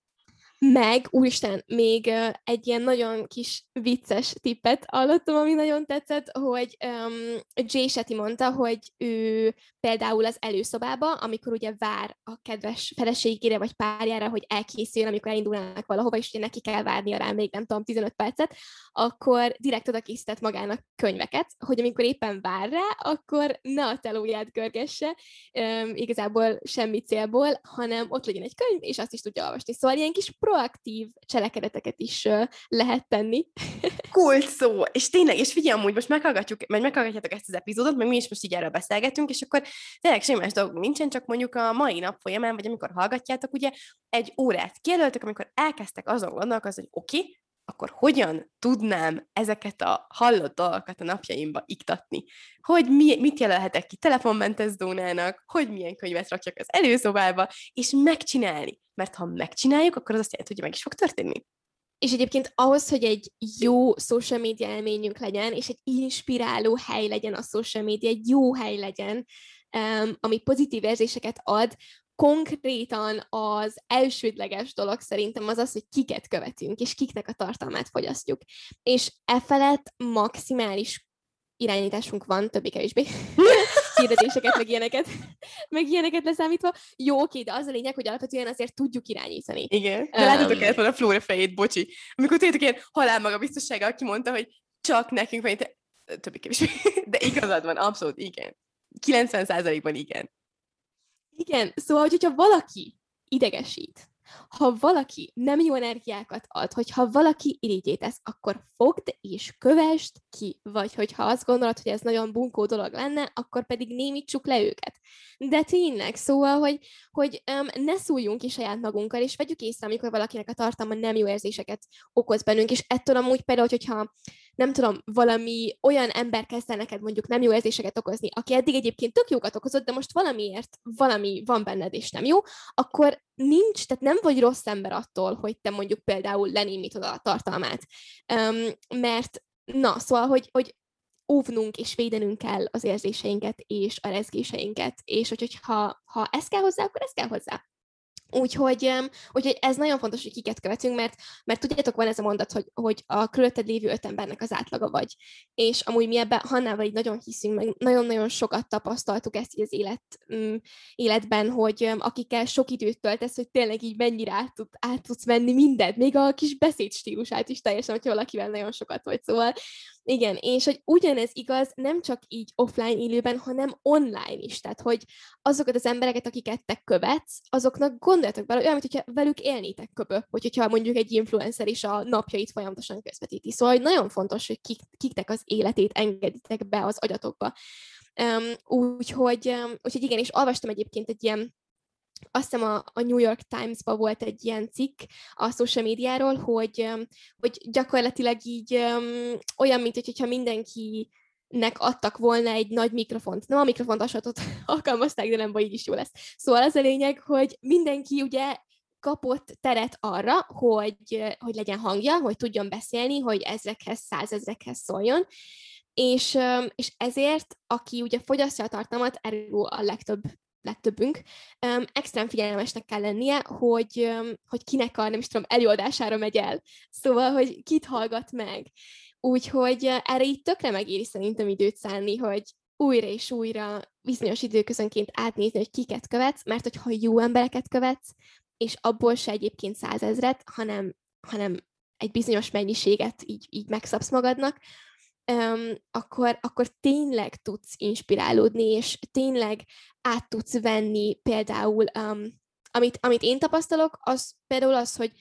Meg, úristen, még egy ilyen nagyon kis vicces tippet hallottam, ami nagyon tetszett, hogy um, Jay Shetty mondta, hogy ő például az előszobába, amikor ugye vár a kedves feleségére vagy párjára, hogy elkészüljön, amikor elindulnának valahova, és ugye neki kell várnia rá még nem tudom, 15 percet, akkor direkt oda készített magának könyveket, hogy amikor éppen vár rá, akkor ne a telóját görgesse, um, igazából semmi célból, hanem ott legyen egy könyv, és azt is tudja olvasni. Szóval ilyen kis pro proaktív cselekedeteket is lehet tenni.
Kult szó, és tényleg, és figyelj, amúgy most meghallgatjuk, majd meghallgatjátok ezt az epizódot, meg mi is most így erről beszélgetünk, és akkor tényleg semmi más dolgunk nincsen, csak mondjuk a mai nap folyamán, vagy amikor hallgatjátok, ugye egy órát kijelöltek, amikor elkezdtek azon gondolkozni, hogy oké, okay, akkor hogyan tudnám ezeket a hallott dolgokat a napjaimba iktatni? Hogy mi, mit jelölhetek ki telefonmentes zónának, hogy milyen könyvet rakjak az előszobába, és megcsinálni. Mert ha megcsináljuk, akkor az azt jelenti, hogy meg is fog történni.
És egyébként ahhoz, hogy egy jó social media élményünk legyen, és egy inspiráló hely legyen a social media, egy jó hely legyen, ami pozitív érzéseket ad, konkrétan az elsődleges dolog szerintem az az, hogy kiket követünk, és kiknek a tartalmát fogyasztjuk. És e felett maximális irányításunk van, többé-kevésbé, hirdetéseket, meg ilyeneket, meg ilyeneket leszámítva. Jó, oké, de az a lényeg, hogy alapvetően azért tudjuk irányítani.
Igen, de um, láthatok el a Flóra fejét, bocsi. Amikor tudjátok ilyen halál biztossága, aki mondta, hogy csak nekünk van, többé-kevésbé, de igazad van, abszolút igen. 90%-ban igen.
Igen, szóval, hogyha valaki idegesít, ha valaki nem jó energiákat ad, hogyha valaki irigyét tesz, akkor fogd és kövest ki, vagy hogyha azt gondolod, hogy ez nagyon bunkó dolog lenne, akkor pedig némítsuk le őket. De tényleg, szóval, hogy, hogy um, ne szóljunk ki saját magunkkal, és vegyük észre, amikor valakinek a tartalma nem jó érzéseket okoz bennünk, és ettől amúgy például, hogyha nem tudom, valami olyan ember kezdte neked mondjuk nem jó érzéseket okozni, aki eddig egyébként tök jókat okozott, de most valamiért valami van benned és nem jó, akkor nincs, tehát nem vagy rossz ember attól, hogy te mondjuk például lenémítod a tartalmát. Um, mert na, szóval, hogy, hogy óvnunk és védenünk kell az érzéseinket és a rezgéseinket, és hogy, hogyha ha ez kell hozzá, akkor ez kell hozzá. Úgyhogy, úgyhogy ez nagyon fontos, hogy kiket követünk, mert, mert tudjátok, van ez a mondat, hogy, hogy a körülötted lévő öt embernek az átlaga vagy. És amúgy mi ebben Hannával így nagyon hiszünk, meg nagyon-nagyon sokat tapasztaltuk ezt így az élet, mm, életben, hogy akikkel sok időt töltesz, hogy tényleg így mennyire át, tud, át tudsz menni mindent, még a kis beszédstílusát is teljesen, hogyha valakivel nagyon sokat vagy. Szóval igen, és hogy ugyanez igaz nem csak így offline élőben, hanem online is. Tehát, hogy azokat az embereket, akiket te követsz, azoknak gondoljatok bele, olyan, mintha velük élnétek köbö, hogy hogyha mondjuk egy influencer is a napjait folyamatosan közvetíti. Szóval nagyon fontos, hogy kik, kiknek az életét engeditek be az agyatokba. Um, úgyhogy, um, úgyhogy igen, és olvastam egyébként egy ilyen azt hiszem a, a New York Times-ban volt egy ilyen cikk a social médiáról, hogy, hogy gyakorlatilag így olyan, mint hogyha mindenki nek adtak volna egy nagy mikrofont. Nem a mikrofont asatot alkalmazták, de nem baj, így is jó lesz. Szóval az a lényeg, hogy mindenki ugye kapott teret arra, hogy, hogy legyen hangja, hogy tudjon beszélni, hogy ezrekhez, százezrekhez szóljon, és, és ezért, aki ugye fogyasztja a tartalmat, erről a legtöbb legtöbbünk, um, extrém figyelmesnek kell lennie, hogy, um, hogy kinek a, nem is tudom, előadására megy el. Szóval, hogy kit hallgat meg. Úgyhogy uh, erre itt tökre megéri szerintem időt szállni, hogy újra és újra bizonyos időközönként átnézni, hogy kiket követsz, mert hogyha jó embereket követsz, és abból se egyébként százezret, hanem, hanem egy bizonyos mennyiséget így, így megszabsz magadnak, um, akkor, akkor tényleg tudsz inspirálódni, és tényleg át tudsz venni például, um, amit, amit én tapasztalok, az például az, hogy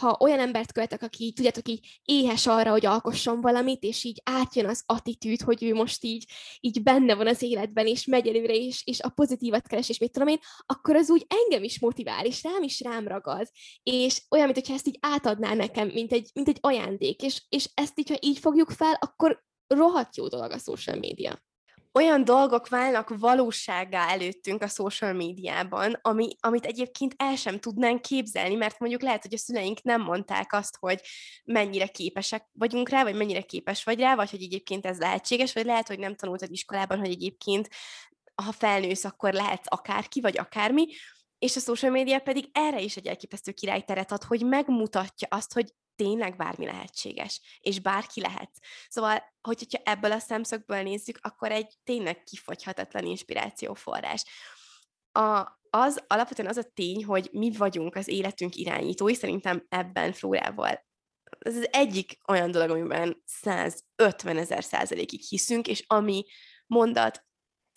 ha olyan embert követek, aki, tudjátok, így éhes arra, hogy alkosson valamit, és így átjön az attitűd, hogy ő most így, így benne van az életben, és megy előre, és, és a pozitívat keres, és mit tudom én, akkor az úgy engem is motivál, és rám is rám ragad. És olyan, mintha ezt így átadná nekem, mint egy, mint egy ajándék. És, és ezt így, ha így fogjuk fel, akkor rohadt jó dolog a social media
olyan dolgok válnak valósággá előttünk a social médiában, ami, amit egyébként el sem tudnánk képzelni, mert mondjuk lehet, hogy a szüleink nem mondták azt, hogy mennyire képesek vagyunk rá, vagy mennyire képes vagy rá, vagy hogy egyébként ez lehetséges, vagy lehet, hogy nem tanultad iskolában, hogy egyébként ha felnősz, akkor lehetsz akárki, vagy akármi, és a social media pedig erre is egy elképesztő királyteret ad, hogy megmutatja azt, hogy tényleg bármi lehetséges, és bárki lehet. Szóval, hogyha ebből a szemszögből nézzük, akkor egy tényleg kifogyhatatlan inspirációforrás. A, az alapvetően az a tény, hogy mi vagyunk az életünk irányítói, szerintem ebben Flórával ez az egyik olyan dolog, amiben 150 ezer százalékig hiszünk, és ami mondat,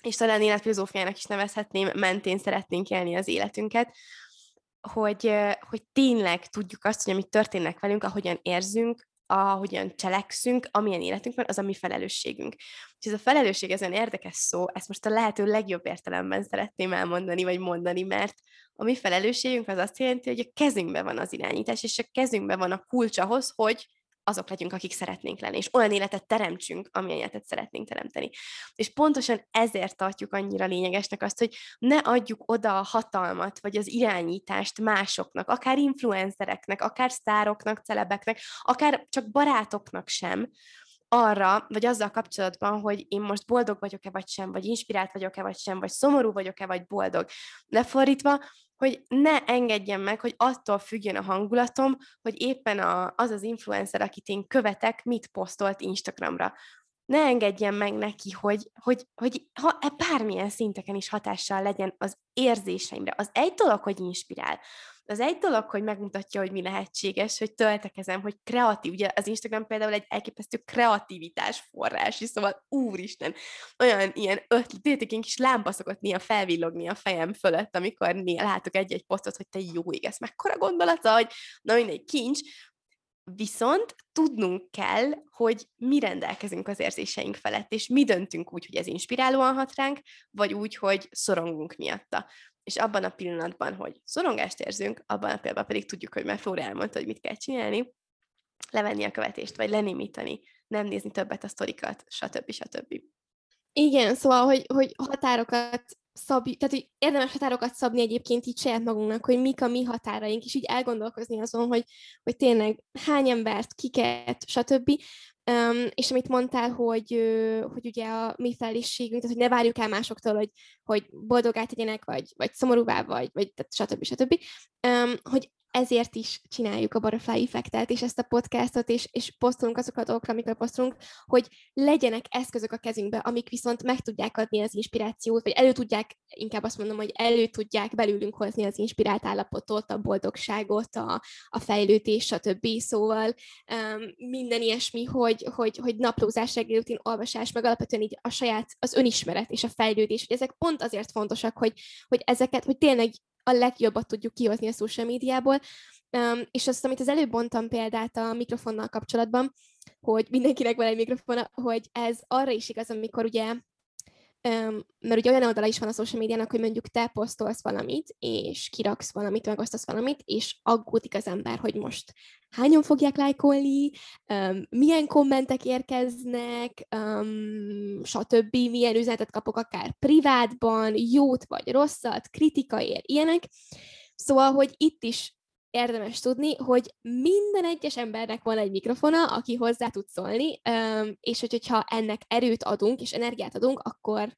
és talán életfilozófiának is nevezhetném, mentén szeretnénk élni az életünket, hogy, hogy tényleg tudjuk azt, hogy amit történnek velünk, ahogyan érzünk, ahogyan cselekszünk, amilyen életünk van, az a mi felelősségünk. És ez a felelősség, ez olyan érdekes szó, ezt most a lehető legjobb értelemben szeretném elmondani, vagy mondani, mert a mi felelősségünk az azt jelenti, hogy a kezünkben van az irányítás, és a kezünkben van a kulcs ahhoz, hogy azok legyünk, akik szeretnénk lenni, és olyan életet teremtsünk, amilyen életet szeretnénk teremteni. És pontosan ezért tartjuk annyira lényegesnek azt, hogy ne adjuk oda a hatalmat, vagy az irányítást másoknak, akár influencereknek, akár sztároknak, celebeknek, akár csak barátoknak sem, arra, vagy azzal kapcsolatban, hogy én most boldog vagyok-e vagy sem, vagy inspirált vagyok-e vagy sem, vagy szomorú vagyok-e vagy boldog. Lefordítva, hogy ne engedjem meg, hogy attól függjön a hangulatom, hogy éppen a, az az influencer, akit én követek, mit posztolt Instagramra. Ne engedjem meg neki, hogy, hogy, hogy ha e bármilyen szinteken is hatással legyen az érzéseimre. Az egy dolog, hogy inspirál. Az egy dolog, hogy megmutatja, hogy mi lehetséges, hogy töltekezem, hogy kreatív. Ugye az Instagram például egy elképesztő kreativitás forrás, és szóval úristen, olyan ilyen ötlet, én kis lámpa szokott néha felvillogni a fejem fölött, amikor néha látok egy-egy posztot, hogy te jó ég, ez mekkora gondolata, hogy na mindegy, kincs, Viszont tudnunk kell, hogy mi rendelkezünk az érzéseink felett, és mi döntünk úgy, hogy ez inspirálóan hat ránk, vagy úgy, hogy szorongunk miatta és abban a pillanatban, hogy szorongást érzünk, abban a pillanatban pedig tudjuk, hogy már Flóra elmondta, hogy mit kell csinálni, levenni a követést, vagy lenémítani, nem nézni többet a sztorikat, stb. stb.
Igen, szóval, hogy, hogy határokat szabj, tehát hogy érdemes határokat szabni egyébként így saját magunknak, hogy mik a mi határaink, és így elgondolkozni azon, hogy, hogy tényleg hány embert, kiket, stb. Um, és amit mondtál, hogy, hogy ugye a mi felelősségünk, tehát hogy ne várjuk el másoktól, hogy, hogy boldogát tegyenek, vagy, vagy szomorúvá, vagy, vagy tehát stb. stb. Um, hogy ezért is csináljuk a Butterfly Effectet, és ezt a podcastot, és, és posztolunk azokat a dolgokra, amikor posztolunk, hogy legyenek eszközök a kezünkbe, amik viszont meg tudják adni az inspirációt, vagy elő tudják, inkább azt mondom, hogy elő tudják belülünk hozni az inspirált állapotot, a boldogságot, a, a fejlődést, stb. Szóval um, minden ilyesmi, hogy, hogy, hogy naplózás, reggeli rutin, olvasás, meg alapvetően így a saját, az önismeret és a fejlődés, hogy ezek pont azért fontosak, hogy, hogy ezeket, hogy tényleg a legjobbat tudjuk kihozni a social médiából. Um, és azt, amit az előbb mondtam példát a mikrofonnal kapcsolatban, hogy mindenkinek van egy mikrofon, hogy ez arra is igaz, amikor ugye mert ugye olyan oldala is van a social médiának, hogy mondjuk te posztolsz valamit, és kiraksz valamit, megosztasz valamit, és aggódik az ember, hogy most hányan fogják lájkolni, milyen kommentek érkeznek, stb., milyen üzenetet kapok akár privátban, jót vagy rosszat, kritika ér, ilyenek. Szóval, hogy itt is érdemes tudni, hogy minden egyes embernek van egy mikrofona, aki hozzá tud szólni, és hogy, hogyha ennek erőt adunk, és energiát adunk, akkor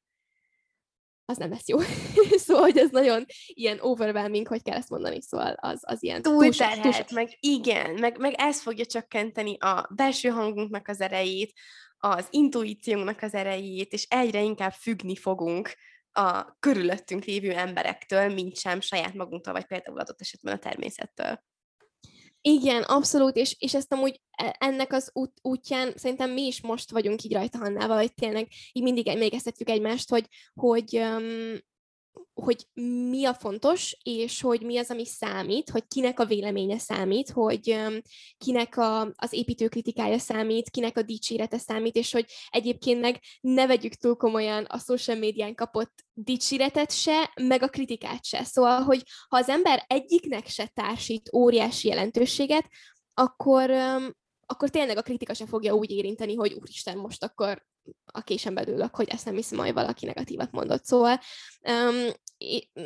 az nem lesz jó. szóval, hogy ez nagyon ilyen overwhelming, hogy kell ezt mondani, szóval az, az ilyen
túlterhelt, túl, meg igen, meg, meg ez fogja csökkenteni a belső hangunknak az erejét, az intuíciónknak az erejét, és egyre inkább függni fogunk a körülöttünk lévő emberektől, mint sem saját magunktól, vagy például adott esetben a természettől.
Igen, abszolút, és, és ezt amúgy e, ennek az út, útján szerintem mi is most vagyunk így rajta Hannával, hogy tényleg így mindig emlékeztetjük egymást, hogy, hogy um, hogy mi a fontos, és hogy mi az, ami számít, hogy kinek a véleménye számít, hogy kinek a, az építőkritikája számít, kinek a dicsérete számít, és hogy egyébként meg ne vegyük túl komolyan a social médián kapott dicséretet se, meg a kritikát se. Szóval, hogy ha az ember egyiknek se társít óriási jelentőséget, akkor, akkor tényleg a kritika se fogja úgy érinteni, hogy úristen, most akkor a késembe dőlök, hogy ezt nem hiszem, hogy valaki negatívat mondott. Szóval um,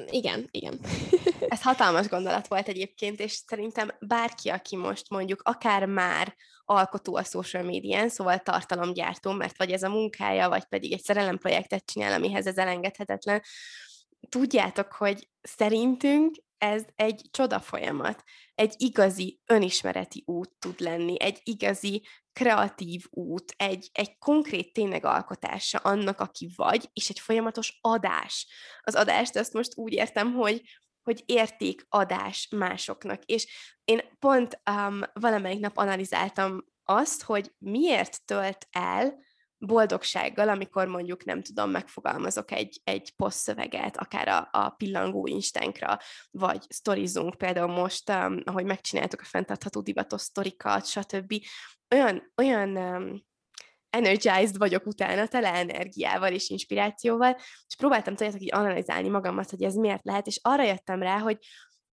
igen, igen.
Ez hatalmas gondolat volt egyébként, és szerintem bárki, aki most mondjuk akár már alkotó a social médián, szóval tartalomgyártó, mert vagy ez a munkája, vagy pedig egy szerelemprojektet csinál, amihez ez elengedhetetlen, tudjátok, hogy szerintünk ez egy csoda folyamat, egy igazi önismereti út tud lenni, egy igazi kreatív út, egy, egy konkrét tényleg alkotása annak, aki vagy, és egy folyamatos adás. Az adást azt most úgy értem, hogy, hogy értékadás másoknak. És én pont um, valamelyik nap analizáltam azt, hogy miért tölt el boldogsággal, amikor mondjuk, nem tudom, megfogalmazok egy, egy posztszöveget, akár a, a pillangó instánkra, vagy sztorizunk, például most, um, ahogy megcsináltuk a fenntartható divatos sztorikat, stb. Olyan, olyan um, energized vagyok utána, tele energiával és inspirációval, és próbáltam tudjátok így analizálni magamat, hogy ez miért lehet, és arra jöttem rá, hogy,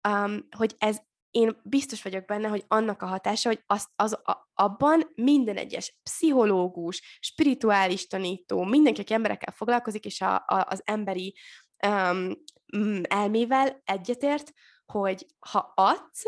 um, hogy ez én biztos vagyok benne, hogy annak a hatása, hogy az, az, a, abban minden egyes pszichológus, spirituális tanító, mindenki, aki emberekkel foglalkozik, és a, a, az emberi um, elmével egyetért, hogy ha adsz,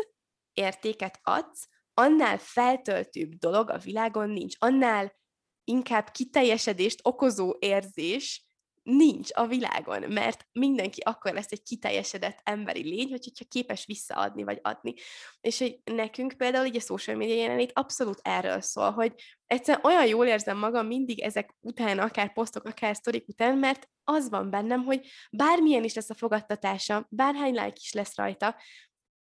értéket adsz, annál feltöltőbb dolog a világon nincs, annál inkább kiteljesedést okozó érzés nincs a világon, mert mindenki akkor lesz egy kiteljesedett emberi lény, hogyha képes visszaadni vagy adni. És hogy nekünk például így a social media jelenlét abszolút erről szól, hogy egyszerűen olyan jól érzem magam mindig ezek után, akár posztok, akár sztorik után, mert az van bennem, hogy bármilyen is lesz a fogadtatása, bárhány like is lesz rajta,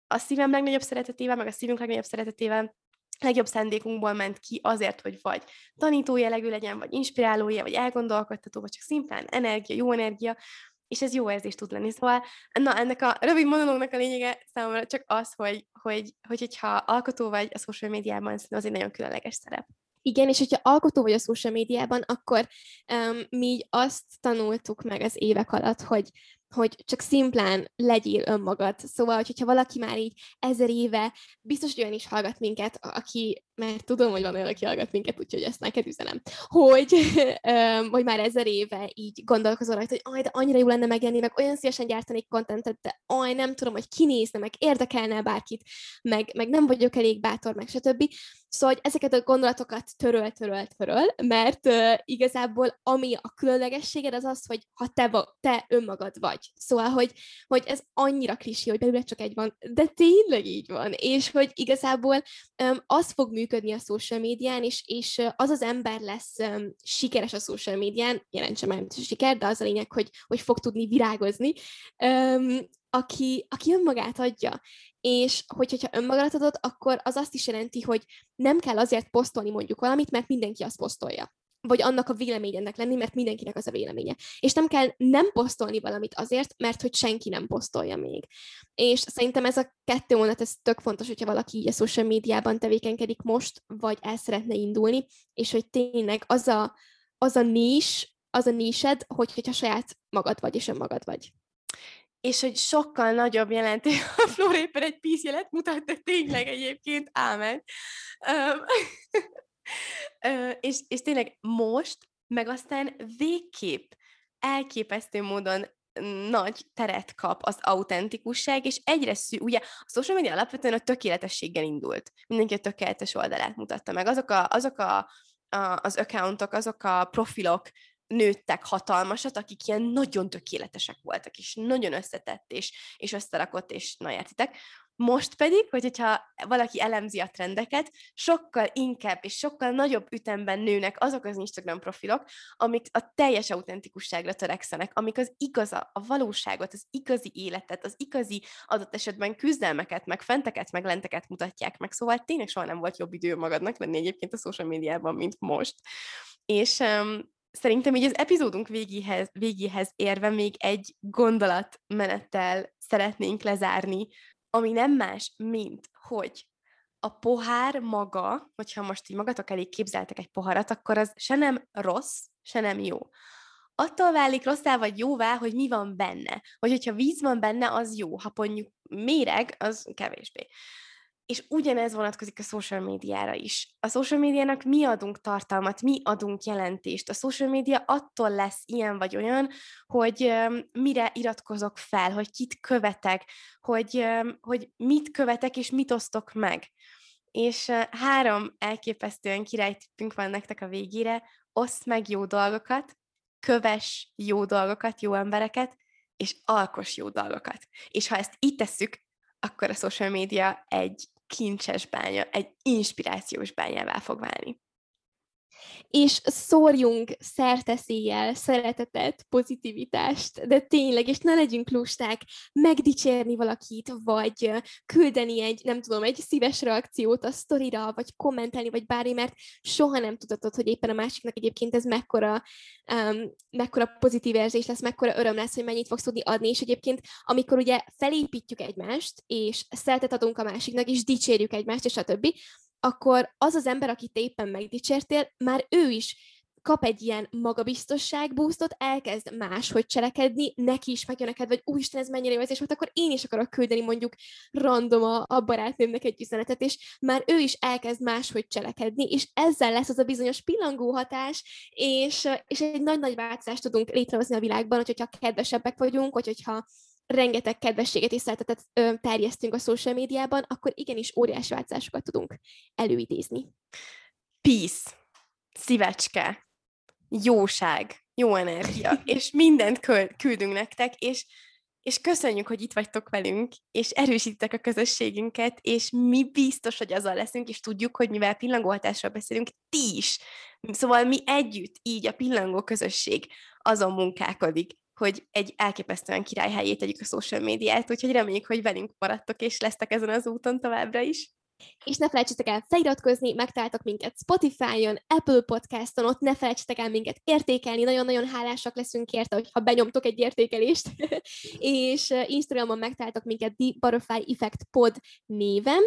a szívem legnagyobb szeretetével, meg a szívünk legnagyobb szeretetével legjobb szándékunkból ment ki azért, hogy vagy tanító jellegű legyen, vagy inspirálója, vagy elgondolkodtató, vagy csak szimplán energia, jó energia, és ez jó érzés tud lenni. Szóval, na, ennek a rövid monológnak a lényege számomra csak az, hogy, hogy, hogy hogyha alkotó vagy a social médiában, az egy nagyon különleges szerep.
Igen, és hogyha alkotó vagy a social médiában, akkor um, mi azt tanultuk meg az évek alatt, hogy hogy csak szimplán legyél önmagad. Szóval, hogyha valaki már így ezer éve, biztos, hogy olyan is hallgat minket, aki, mert tudom, hogy van olyan, aki hallgat minket, úgyhogy ezt neked üzenem, hogy, hogy már ezer éve így gondolkozol rajta, hogy aj, de annyira jó lenne megjelenni, meg olyan szívesen gyártanék kontentet, de aj, nem tudom, hogy kinézne, meg érdekelne bárkit, meg, meg nem vagyok elég bátor, meg stb. Szóval, hogy ezeket a gondolatokat töröl, töröl, töröl, mert uh, igazából ami a különlegességed az az, hogy ha te, te önmagad vagy. Szóval, hogy, hogy ez annyira klisé, hogy belőle csak egy van, de tényleg így van, és hogy igazából um, az fog működni a social médián, és, és az az ember lesz um, sikeres a social médián, jelentse már, a siker, de az a lényeg, hogy, hogy fog tudni virágozni, um, aki, aki önmagát adja. És hogy, hogyha önmagadat adod, akkor az azt is jelenti, hogy nem kell azért posztolni mondjuk valamit, mert mindenki azt posztolja vagy annak a véleményednek lenni, mert mindenkinek az a véleménye. És nem kell nem posztolni valamit azért, mert hogy senki nem posztolja még. És szerintem ez a kettő mondat, ez tök fontos, hogyha valaki így a social médiában tevékenykedik most, vagy el szeretne indulni, és hogy tényleg az a, az a nis, az a nised, hogy, hogyha saját magad vagy, és önmagad vagy
és hogy sokkal nagyobb jelentő, a Flóra éppen egy jelet mutat, de tényleg egyébként, ámen. Um, és, és tényleg most, meg aztán végképp elképesztő módon nagy teret kap az autentikusság, és egyre szű, ugye a social media alapvetően a tökéletességgel indult. Mindenki a tökéletes oldalát mutatta meg. Azok, a, azok a, a, az accountok, azok a profilok nőttek hatalmasat, akik ilyen nagyon tökéletesek voltak, és nagyon összetett, és, és összerakott, és na értitek. Most pedig, hogy hogyha valaki elemzi a trendeket, sokkal inkább és sokkal nagyobb ütemben nőnek azok az Instagram profilok, amik a teljes autentikusságra törekszenek, amik az igaza, a valóságot, az igazi életet, az igazi adott esetben küzdelmeket, meg fenteket, meg lenteket mutatják meg. Szóval tényleg soha nem volt jobb idő magadnak lenni egyébként a social médiában, mint most. És um, szerintem így az epizódunk végéhez, végéhez érve még egy gondolatmenettel szeretnénk lezárni, ami nem más, mint hogy a pohár maga, hogyha most így magatok elé képzeltek egy poharat, akkor az se nem rossz, se nem jó. Attól válik rosszá vagy jóvá, hogy mi van benne. Vagy hogyha víz van benne, az jó. Ha mondjuk méreg, az kevésbé. És ugyanez vonatkozik a social médiára is. A social médiának mi adunk tartalmat, mi adunk jelentést. A social média attól lesz ilyen vagy olyan, hogy mire iratkozok fel, hogy kit követek, hogy, hogy mit követek és mit osztok meg. És három elképesztően királytippünk van nektek a végére. Oszd meg jó dolgokat, kövess jó dolgokat, jó embereket, és alkos jó dolgokat. És ha ezt így tesszük, akkor a social média egy kincses bánya, egy inspirációs bányává fog válni
és szórjunk szerteszéjjel szeretetet, pozitivitást, de tényleg, és ne legyünk lusták megdicsérni valakit, vagy küldeni egy, nem tudom, egy szíves reakciót a sztorira, vagy kommentelni, vagy bármi, mert soha nem tudhatod, hogy éppen a másiknak egyébként ez mekkora, um, mekkora pozitív érzés lesz, mekkora öröm lesz, hogy mennyit fogsz tudni adni, és egyébként amikor ugye felépítjük egymást, és szeretet adunk a másiknak, és dicsérjük egymást, és a többi, akkor az az ember, akit éppen megdicsértél, már ő is kap egy ilyen magabiztosság boostot, elkezd máshogy cselekedni, neki is megjön neked, vagy úristen, ez mennyire jó, és volt, akkor én is akarok küldeni mondjuk random a, a barátnőmnek egy üzenetet, és már ő is elkezd máshogy cselekedni, és ezzel lesz az a bizonyos pillangó hatás, és, és egy nagy-nagy változást tudunk létrehozni a világban, hogyha kedvesebbek vagyunk, vagy hogyha rengeteg kedvességet és szeretetet terjesztünk a social médiában, akkor igenis óriási változásokat tudunk előidézni.
Peace, szívecske, jóság, jó energia, és mindent küldünk nektek, és, és köszönjük, hogy itt vagytok velünk, és erősítek a közösségünket, és mi biztos, hogy azzal leszünk, és tudjuk, hogy mivel pillangóhatásról beszélünk, ti is. Szóval mi együtt, így a pillangó közösség azon munkálkodik, hogy egy elképesztően királyhelyét tegyük a social médiát, úgyhogy reméljük, hogy velünk maradtok, és lesztek ezen az úton továbbra is.
És ne felejtsétek el feliratkozni, megtaláltok minket Spotify-on, Apple Podcast-on, ott ne felejtsétek el minket értékelni, nagyon-nagyon hálásak leszünk érte, hogyha benyomtok egy értékelést, és Instagramon megtaláltok minket The Butterfly Effect Pod néven,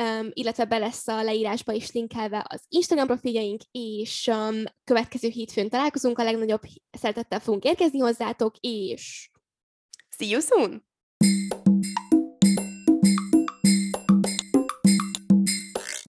um, illetve be lesz a leírásba is linkelve az Instagram profiljaink, és um, következő hétfőn találkozunk, a legnagyobb szeretettel fogunk érkezni hozzátok, és
See you soon!